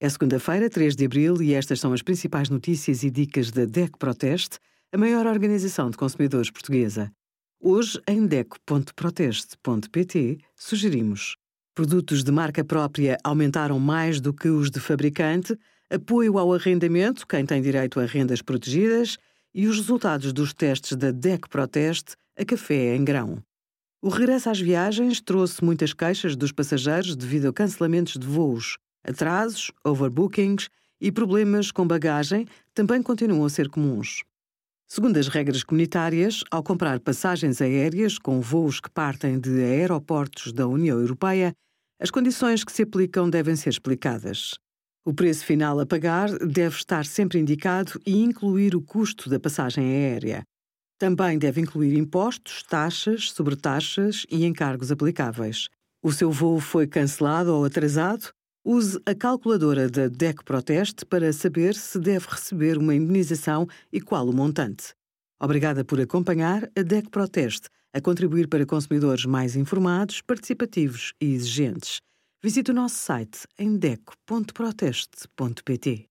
É segunda-feira, 3 de abril, e estas são as principais notícias e dicas da DEC Proteste, a maior organização de consumidores portuguesa. Hoje, em DEC.proteste.pt, sugerimos produtos de marca própria aumentaram mais do que os de fabricante, apoio ao arrendamento, quem tem direito a rendas protegidas, e os resultados dos testes da DEC Proteste a café em grão. O regresso às viagens trouxe muitas queixas dos passageiros devido a cancelamentos de voos. Atrasos, overbookings e problemas com bagagem também continuam a ser comuns. Segundo as regras comunitárias, ao comprar passagens aéreas com voos que partem de aeroportos da União Europeia, as condições que se aplicam devem ser explicadas. O preço final a pagar deve estar sempre indicado e incluir o custo da passagem aérea. Também deve incluir impostos, taxas, sobretaxas e encargos aplicáveis. O seu voo foi cancelado ou atrasado? Use a calculadora da DEC Proteste para saber se deve receber uma indenização e qual o montante. Obrigada por acompanhar a DEC Proteste, a contribuir para consumidores mais informados, participativos e exigentes. Visite o nosso site em deco.proteste.pt.